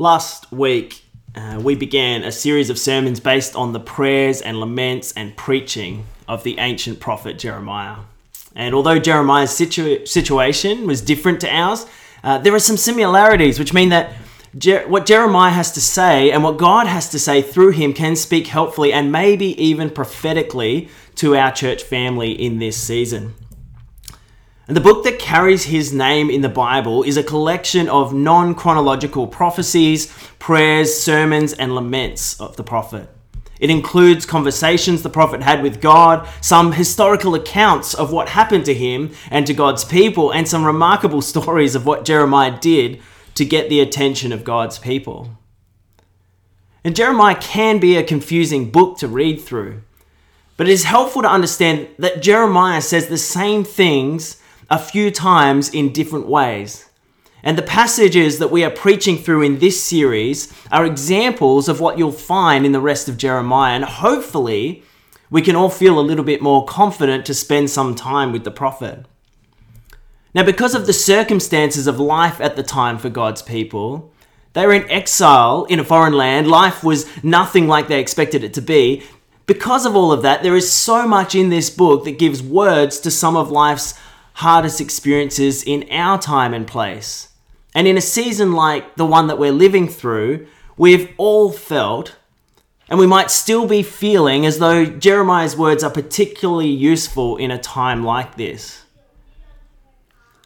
Last week, uh, we began a series of sermons based on the prayers and laments and preaching of the ancient prophet Jeremiah. And although Jeremiah's situ- situation was different to ours, uh, there are some similarities, which mean that what Jeremiah has to say and what God has to say through him can speak helpfully and maybe even prophetically to our church family in this season. And the book that carries his name in the Bible is a collection of non chronological prophecies, prayers, sermons, and laments of the prophet. It includes conversations the prophet had with God, some historical accounts of what happened to him and to God's people, and some remarkable stories of what Jeremiah did to get the attention of God's people. And Jeremiah can be a confusing book to read through, but it is helpful to understand that Jeremiah says the same things a few times in different ways. And the passages that we are preaching through in this series are examples of what you'll find in the rest of Jeremiah. And hopefully, we can all feel a little bit more confident to spend some time with the prophet. Now, because of the circumstances of life at the time for God's people, they were in exile in a foreign land. Life was nothing like they expected it to be. Because of all of that, there is so much in this book that gives words to some of life's hardest experiences in our time and place. And in a season like the one that we're living through, we've all felt, and we might still be feeling as though Jeremiah's words are particularly useful in a time like this.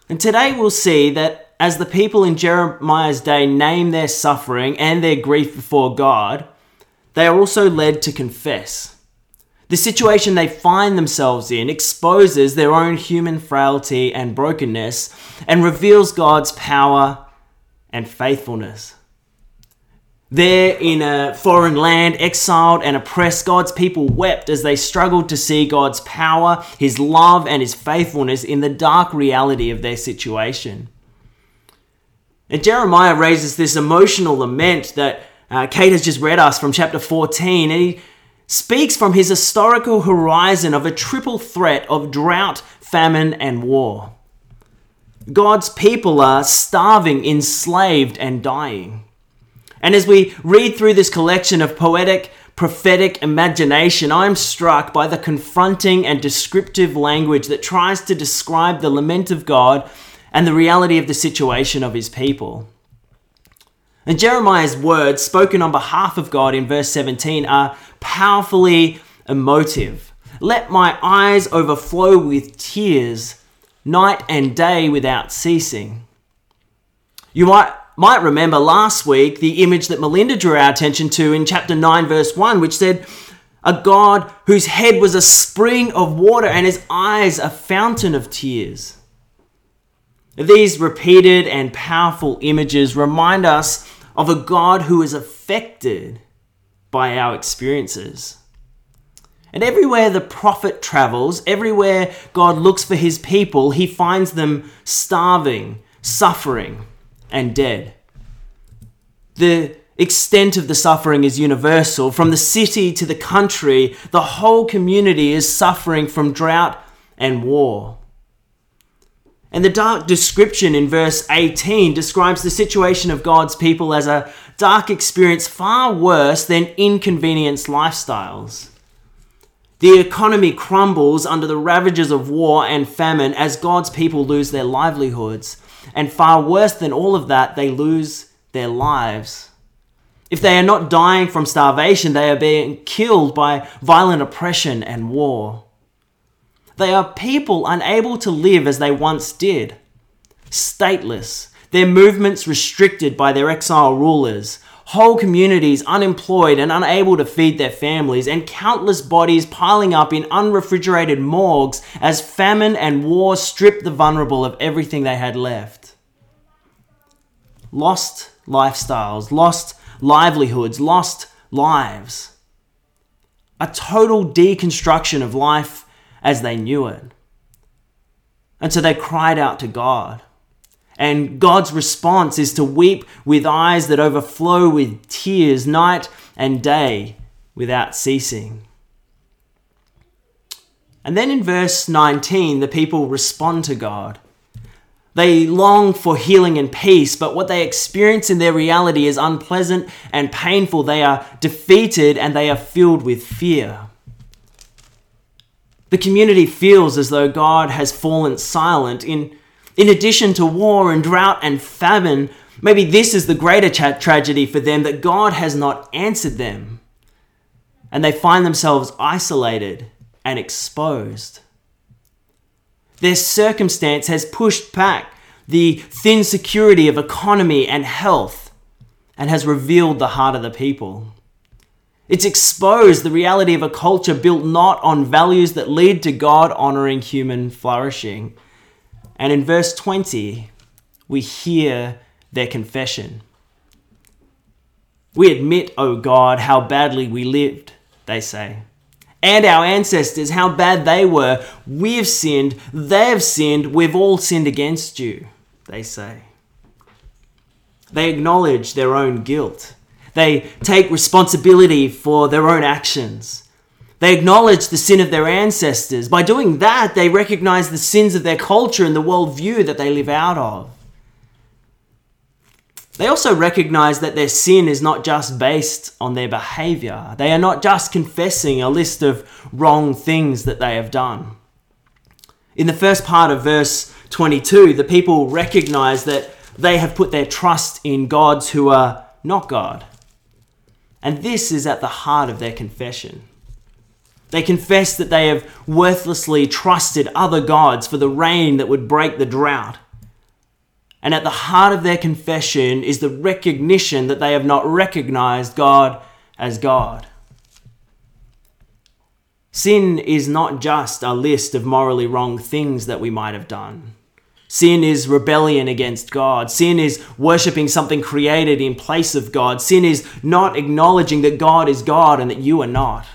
And today we'll see that as the people in Jeremiah's day name their suffering and their grief before God, they are also led to confess. The situation they find themselves in exposes their own human frailty and brokenness and reveals God's power and faithfulness. There in a foreign land, exiled and oppressed, God's people wept as they struggled to see God's power, His love, and His faithfulness in the dark reality of their situation. And Jeremiah raises this emotional lament that uh, Kate has just read us from chapter 14, and he speaks from his historical horizon of a triple threat of drought, famine, and war. God's people are starving, enslaved, and dying. And as we read through this collection of poetic, prophetic imagination, I'm struck by the confronting and descriptive language that tries to describe the lament of God and the reality of the situation of his people. And Jeremiah's words, spoken on behalf of God in verse 17, are powerfully emotive. Let my eyes overflow with tears night and day without ceasing. You might, might remember last week the image that Melinda drew our attention to in chapter 9, verse 1, which said, A God whose head was a spring of water and his eyes a fountain of tears. These repeated and powerful images remind us of a God who is affected by our experiences. And everywhere the prophet travels, everywhere God looks for his people, he finds them starving, suffering, and dead. The extent of the suffering is universal. From the city to the country, the whole community is suffering from drought and war. And the dark description in verse 18 describes the situation of God's people as a dark experience far worse than inconvenienced lifestyles. The economy crumbles under the ravages of war and famine as God's people lose their livelihoods. And far worse than all of that, they lose their lives. If they are not dying from starvation, they are being killed by violent oppression and war. They are people unable to live as they once did, stateless, their movements restricted by their exile rulers, whole communities unemployed and unable to feed their families, and countless bodies piling up in unrefrigerated morgues as famine and war stripped the vulnerable of everything they had left. Lost lifestyles, lost livelihoods, lost lives. A total deconstruction of life as they knew it. And so they cried out to God. And God's response is to weep with eyes that overflow with tears night and day without ceasing. And then in verse 19, the people respond to God. They long for healing and peace, but what they experience in their reality is unpleasant and painful. They are defeated and they are filled with fear. The community feels as though God has fallen silent. In, in addition to war and drought and famine, maybe this is the greater tra- tragedy for them that God has not answered them. And they find themselves isolated and exposed. Their circumstance has pushed back the thin security of economy and health and has revealed the heart of the people. It's exposed the reality of a culture built not on values that lead to God honoring human flourishing. And in verse 20, we hear their confession. We admit, O oh God, how badly we lived, they say and our ancestors, how bad they were. We've sinned, they've sinned, we've all sinned against you, they say. They acknowledge their own guilt. They take responsibility for their own actions. They acknowledge the sin of their ancestors. By doing that, they recognize the sins of their culture and the worldview that they live out of. They also recognize that their sin is not just based on their behavior. They are not just confessing a list of wrong things that they have done. In the first part of verse 22, the people recognize that they have put their trust in gods who are not God. And this is at the heart of their confession. They confess that they have worthlessly trusted other gods for the rain that would break the drought and at the heart of their confession is the recognition that they have not recognized God as God. Sin is not just a list of morally wrong things that we might have done. Sin is rebellion against God. Sin is worshipping something created in place of God. Sin is not acknowledging that God is God and that you are not.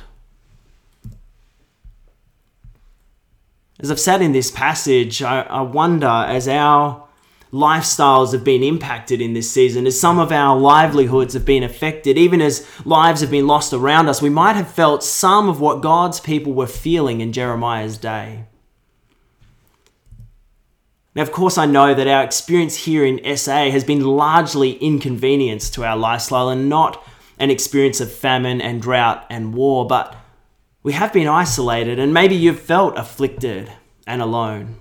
As I've said in this passage, I, I wonder as our lifestyles have been impacted in this season, as some of our livelihoods have been affected, even as lives have been lost around us, we might have felt some of what God's people were feeling in Jeremiah's day. Now, of course, I know that our experience here in SA has been largely inconvenience to our lifestyle and not an experience of famine and drought and war, but we have been isolated and maybe you've felt afflicted and alone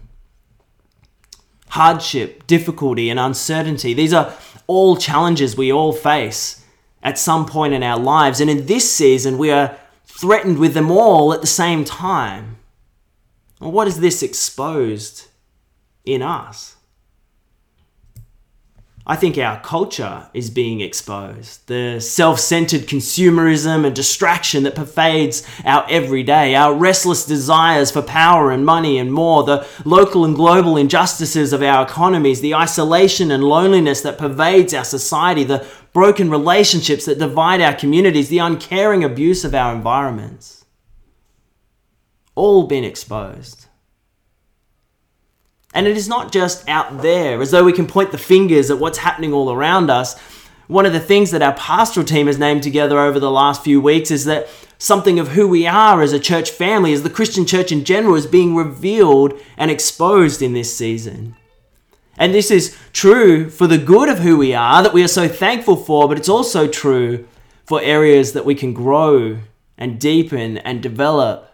hardship, difficulty, and uncertainty. These are all challenges we all face at some point in our lives. And in this season, we are threatened with them all at the same time. Well, what is this exposed in us? I think our culture is being exposed. The self centered consumerism and distraction that pervades our everyday, our restless desires for power and money and more, the local and global injustices of our economies, the isolation and loneliness that pervades our society, the broken relationships that divide our communities, the uncaring abuse of our environments. All been exposed. And it is not just out there, as though we can point the fingers at what's happening all around us. One of the things that our pastoral team has named together over the last few weeks is that something of who we are as a church family, as the Christian church in general, is being revealed and exposed in this season. And this is true for the good of who we are, that we are so thankful for, but it's also true for areas that we can grow and deepen and develop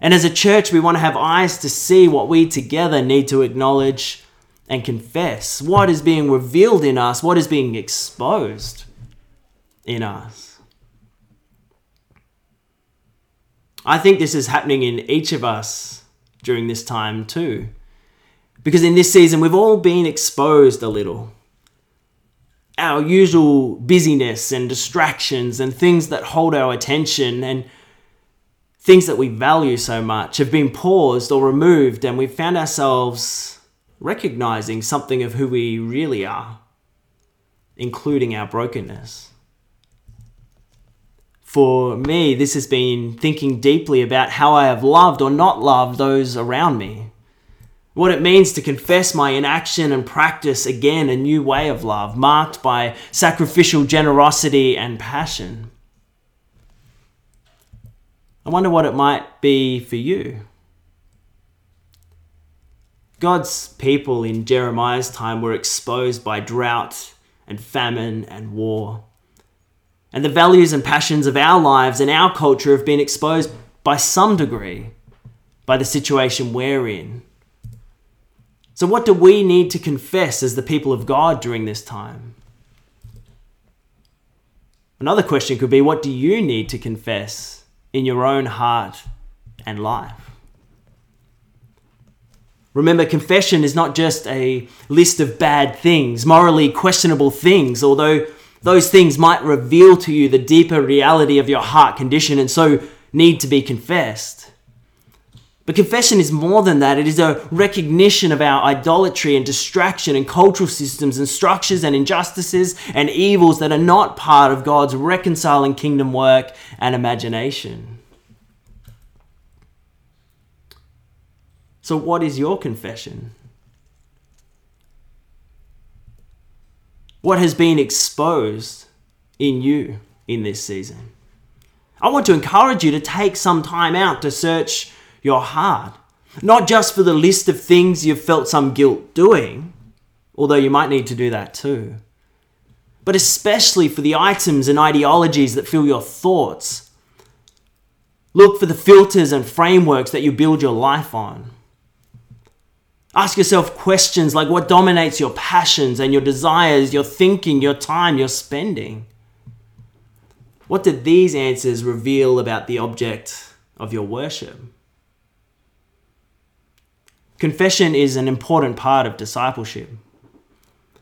and as a church, we want to have eyes to see what we together need to acknowledge and confess. What is being revealed in us? What is being exposed in us? I think this is happening in each of us during this time too. Because in this season, we've all been exposed a little. Our usual busyness and distractions and things that hold our attention and things that we value so much have been paused or removed, and we've found ourselves recognizing something of who we really are, including our brokenness. For me, this has been thinking deeply about how I have loved or not loved those around me. What it means to confess my inaction and practice again a new way of love, marked by sacrificial generosity and passion. I wonder what it might be for you. God's people in Jeremiah's time were exposed by drought and famine and war. And the values and passions of our lives and our culture have been exposed by some degree by the situation we're in. So, what do we need to confess as the people of God during this time? Another question could be what do you need to confess in your own heart and life? Remember, confession is not just a list of bad things, morally questionable things, although those things might reveal to you the deeper reality of your heart condition and so need to be confessed. But confession is more than that. It is a recognition of our idolatry and distraction and cultural systems and structures and injustices and evils that are not part of God's reconciling kingdom work and imagination. So, what is your confession? What has been exposed in you in this season? I want to encourage you to take some time out to search your heart, not just for the list of things you've felt some guilt doing, although you might need to do that too, but especially for the items and ideologies that fill your thoughts. Look for the filters and frameworks that you build your life on. Ask yourself questions like what dominates your passions and your desires, your thinking, your time, your spending? What did these answers reveal about the object of your worship? Confession is an important part of discipleship.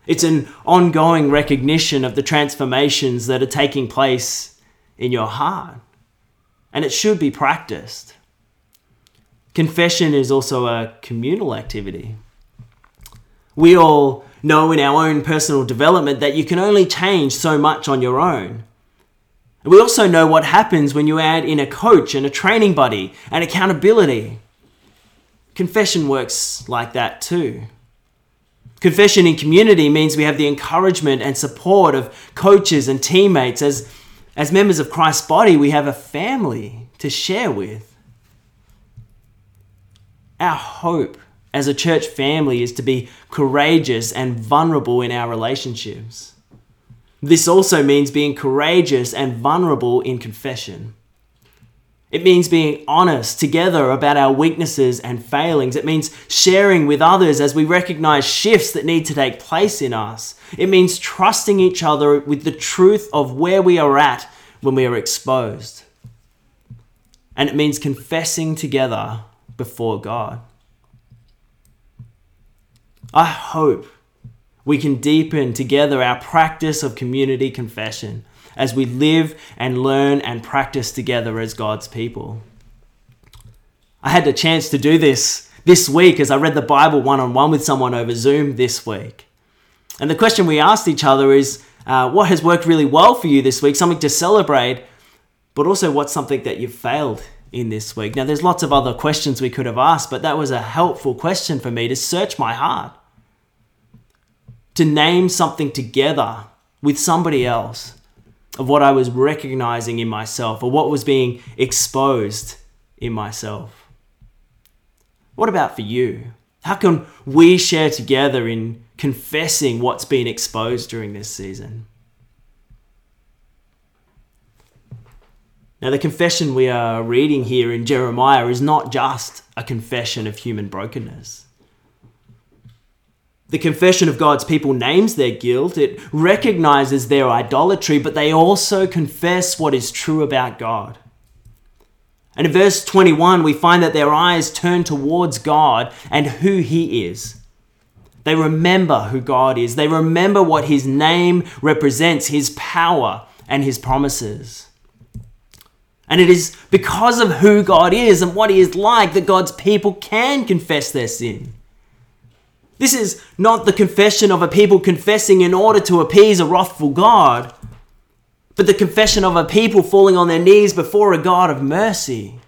It's an ongoing recognition of the transformations that are taking place in your heart, and it should be practiced. Confession is also a communal activity. We all know in our own personal development that you can only change so much on your own. We also know what happens when you add in a coach and a training buddy and accountability. Confession works like that too. Confession in community means we have the encouragement and support of coaches and teammates. As, as members of Christ's body, we have a family to share with. Our hope as a church family is to be courageous and vulnerable in our relationships. This also means being courageous and vulnerable in confession. It means being honest together about our weaknesses and failings. It means sharing with others as we recognize shifts that need to take place in us. It means trusting each other with the truth of where we are at when we are exposed. And it means confessing together before God. I hope we can deepen together our practice of community confession as we live and learn and practice together as God's people. I had the chance to do this this week as I read the Bible one on one with someone over Zoom this week. And the question we asked each other is uh, what has worked really well for you this week, something to celebrate, but also what's something that you've failed in this week. Now, there's lots of other questions we could have asked, but that was a helpful question for me to search my heart, to name something together with somebody else of what I was recognizing in myself or what was being exposed in myself. What about for you? How can we share together in confessing what's been exposed during this season? Now, the confession we are reading here in Jeremiah is not just a confession of human brokenness. The confession of God's people names their guilt, it recognizes their idolatry, but they also confess what is true about God. And in verse 21, we find that their eyes turn towards God and who He is. They remember who God is, they remember what His name represents, His power, and His promises. And it is because of who God is and what He is like that God's people can confess their sin. This is not the confession of a people confessing in order to appease a wrathful God, but the confession of a people falling on their knees before a God of mercy.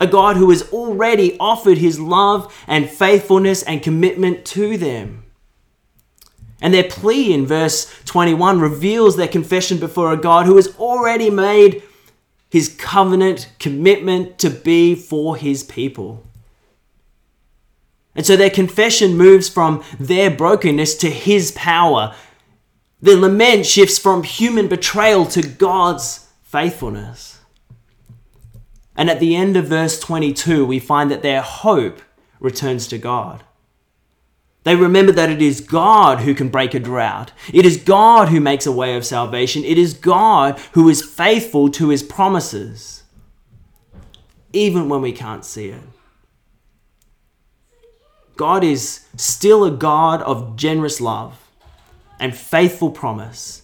A God who has already offered his love and faithfulness and commitment to them. And their plea in verse 21 reveals their confession before a God who has already made his covenant commitment to be for his people. And so their confession moves from their brokenness to his power. Their lament shifts from human betrayal to God's faithfulness. And at the end of verse 22, we find that their hope returns to God. They remember that it is God who can break a drought. It is God who makes a way of salvation. It is God who is faithful to his promises, even when we can't see it. God is still a God of generous love and faithful promise.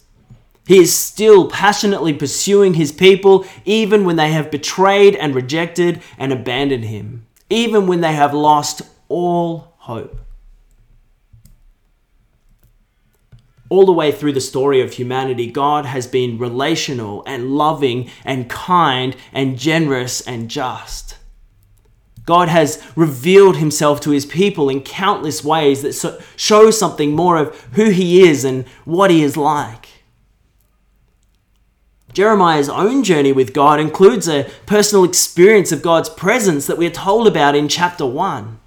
He is still passionately pursuing his people, even when they have betrayed and rejected and abandoned him, even when they have lost all hope. all the way through the story of humanity, God has been relational and loving and kind and generous and just. God has revealed himself to his people in countless ways that show something more of who he is and what he is like. Jeremiah's own journey with God includes a personal experience of God's presence that we're told about in chapter 1.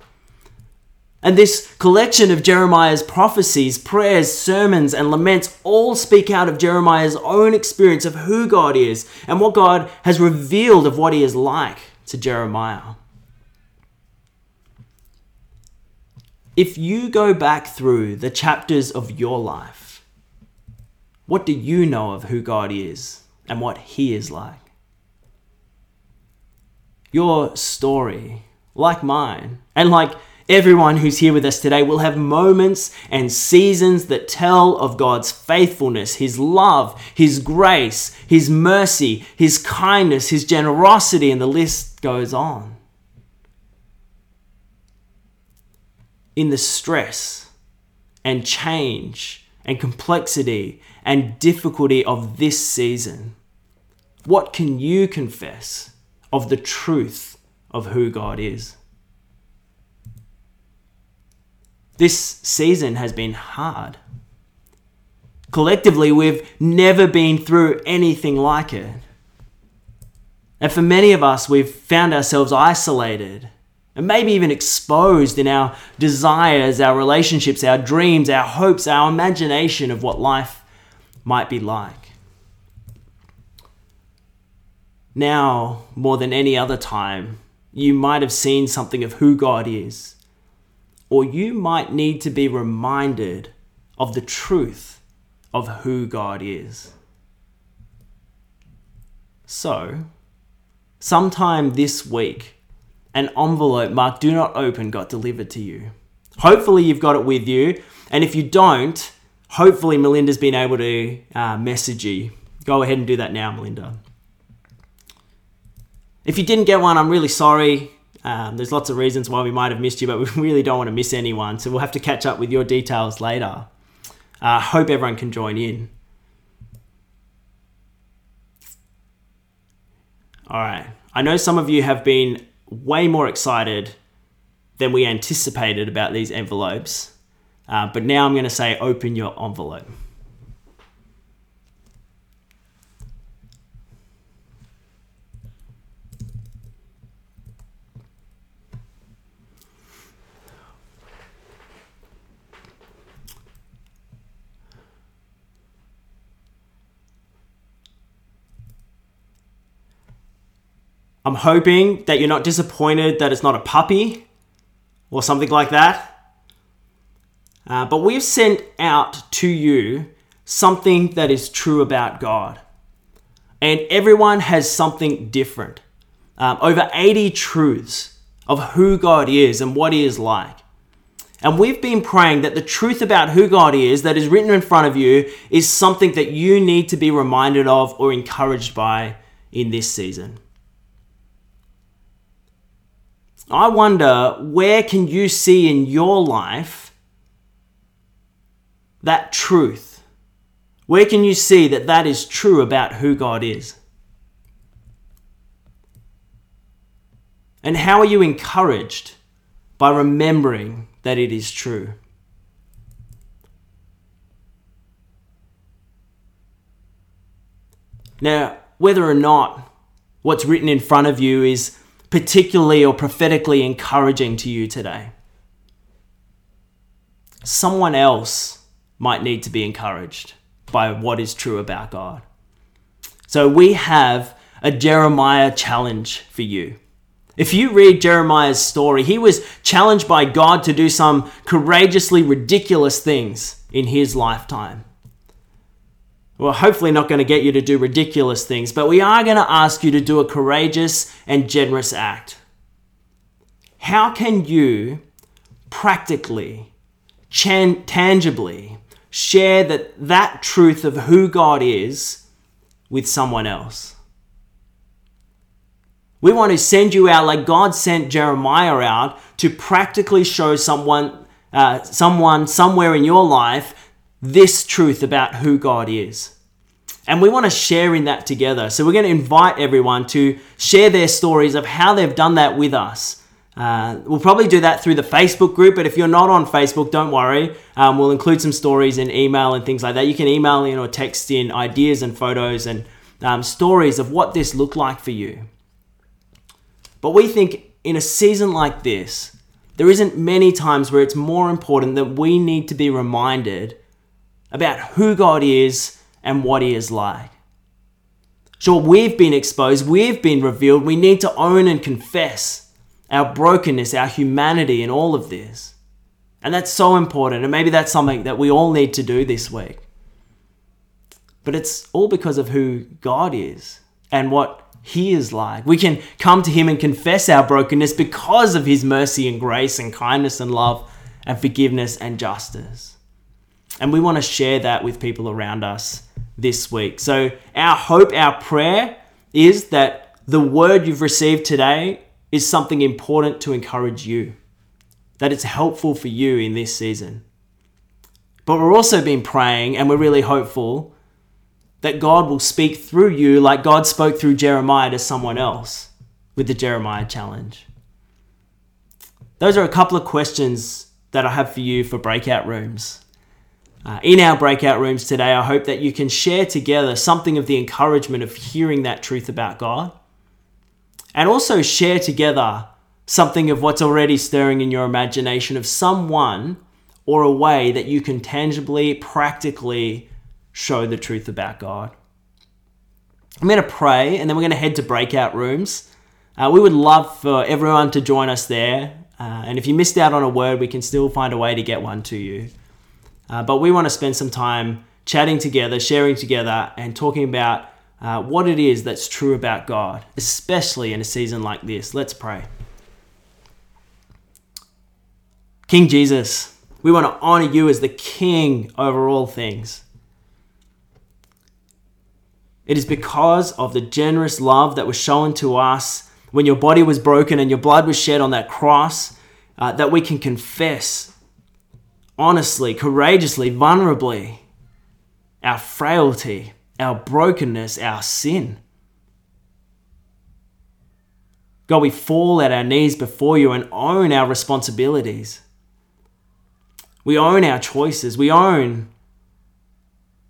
And this collection of Jeremiah's prophecies, prayers, sermons, and laments all speak out of Jeremiah's own experience of who God is and what God has revealed of what he is like to Jeremiah. If you go back through the chapters of your life, what do you know of who God is and what he is like? Your story, like mine, and like Everyone who's here with us today will have moments and seasons that tell of God's faithfulness, His love, His grace, His mercy, His kindness, His generosity, and the list goes on. In the stress and change and complexity and difficulty of this season, what can you confess of the truth of who God is? This season has been hard. Collectively, we've never been through anything like it. And for many of us, we've found ourselves isolated and maybe even exposed in our desires, our relationships, our dreams, our hopes, our imagination of what life might be like. Now, more than any other time, you might have seen something of who God is or you might need to be reminded of the truth of who God is. So, sometime this week, an envelope marked Do Not Open got delivered to you. Hopefully, you've got it with you, and if you don't, hopefully, Melinda's been able to uh, message you. Go ahead and do that now, Melinda. If you didn't get one, I'm really sorry. Um, there's lots of reasons why we might have missed you, but we really don't want to miss anyone. So we'll have to catch up with your details later. I uh, hope everyone can join in. All right. I know some of you have been way more excited than we anticipated about these envelopes, uh, but now I'm going to say open your envelope. I'm hoping that you're not disappointed that it's not a puppy or something like that. Uh, but we've sent out to you something that is true about God. And everyone has something different. Um, over 80 truths of who God is and what He is like. And we've been praying that the truth about who God is that is written in front of you is something that you need to be reminded of or encouraged by in this season. I wonder where can you see in your life that truth? Where can you see that that is true about who God is? And how are you encouraged by remembering that it is true? Now, whether or not what's written in front of you is particularly or prophetically encouraging to you today. someone else might need to be encouraged by what is true about God. So we have a Jeremiah challenge for you. If you read Jeremiah's story, he was challenged by God to do some courageously ridiculous things in his lifetime. We're hopefully not going to get you to do ridiculous things, but we are going to ask you to do a courageous and generous act. How can you practically, tangibly share that, that truth of who God is with someone else? We want to send you out like God sent Jeremiah out to practically show someone, uh, someone somewhere in your life this truth about who God is. And we want to share in that together. So we're going to invite everyone to share their stories of how they've done that with us. Uh, we'll probably do that through the Facebook group, but if you're not on Facebook, don't worry. Um, we'll include some stories in email and things like that. You can email in or text in ideas and photos and um, stories of what this looked like for you. But we think in a season like this, there isn't many times where it's more important that we need to be reminded about who God is and what He is like. Sure, we've been exposed, we've been revealed, we need to own and confess our brokenness, our humanity and all of this. And that's so important, and maybe that's something that we all need to do this week. But it's all because of who God is and what he is like. We can come to Him and confess our brokenness because of His mercy and grace and kindness and love and forgiveness and justice. And we want to share that with people around us this week. So, our hope, our prayer is that the word you've received today is something important to encourage you, that it's helpful for you in this season. But we're also been praying and we're really hopeful that God will speak through you like God spoke through Jeremiah to someone else with the Jeremiah challenge. Those are a couple of questions that I have for you for breakout rooms. Uh, in our breakout rooms today, I hope that you can share together something of the encouragement of hearing that truth about God and also share together something of what's already stirring in your imagination of someone or a way that you can tangibly, practically show the truth about God. I'm going to pray and then we're going to head to breakout rooms. Uh, we would love for everyone to join us there. Uh, and if you missed out on a word, we can still find a way to get one to you. Uh, but we want to spend some time chatting together, sharing together, and talking about uh, what it is that's true about God, especially in a season like this. Let's pray. King Jesus, we want to honor you as the King over all things. It is because of the generous love that was shown to us when your body was broken and your blood was shed on that cross uh, that we can confess honestly, courageously, vulnerably our frailty, our brokenness, our sin. God, we fall at our knees before you and own our responsibilities. We own our choices. We own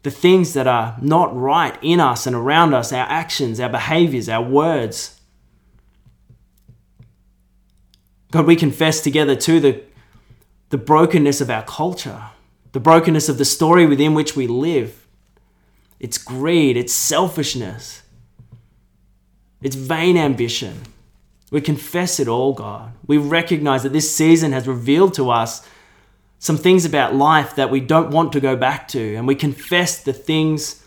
the things that are not right in us and around us, our actions, our behaviors, our words. God, we confess together too the, the brokenness of our culture, the brokenness of the story within which we live. It's greed, it's selfishness, it's vain ambition. We confess it all, God. We recognize that this season has revealed to us some things about life that we don't want to go back to, and we confess the things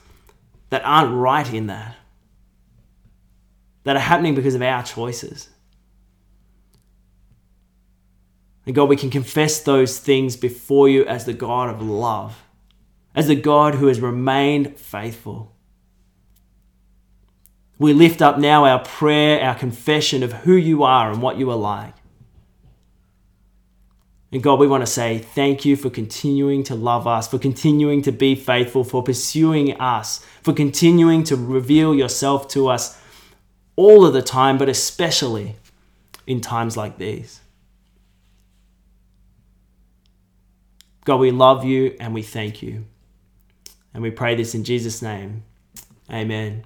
that aren't right in that, that are happening because of our choices. And God, we can confess those things before you as the God of love, as the God who has remained faithful. We lift up now our prayer, our confession of who you are and what you are like. And God, we want to say thank you for continuing to love us, for continuing to be faithful, for pursuing us, for continuing to reveal yourself to us all of the time, but especially in times like these. God, we love you and we thank you. And we pray this in Jesus' name. Amen.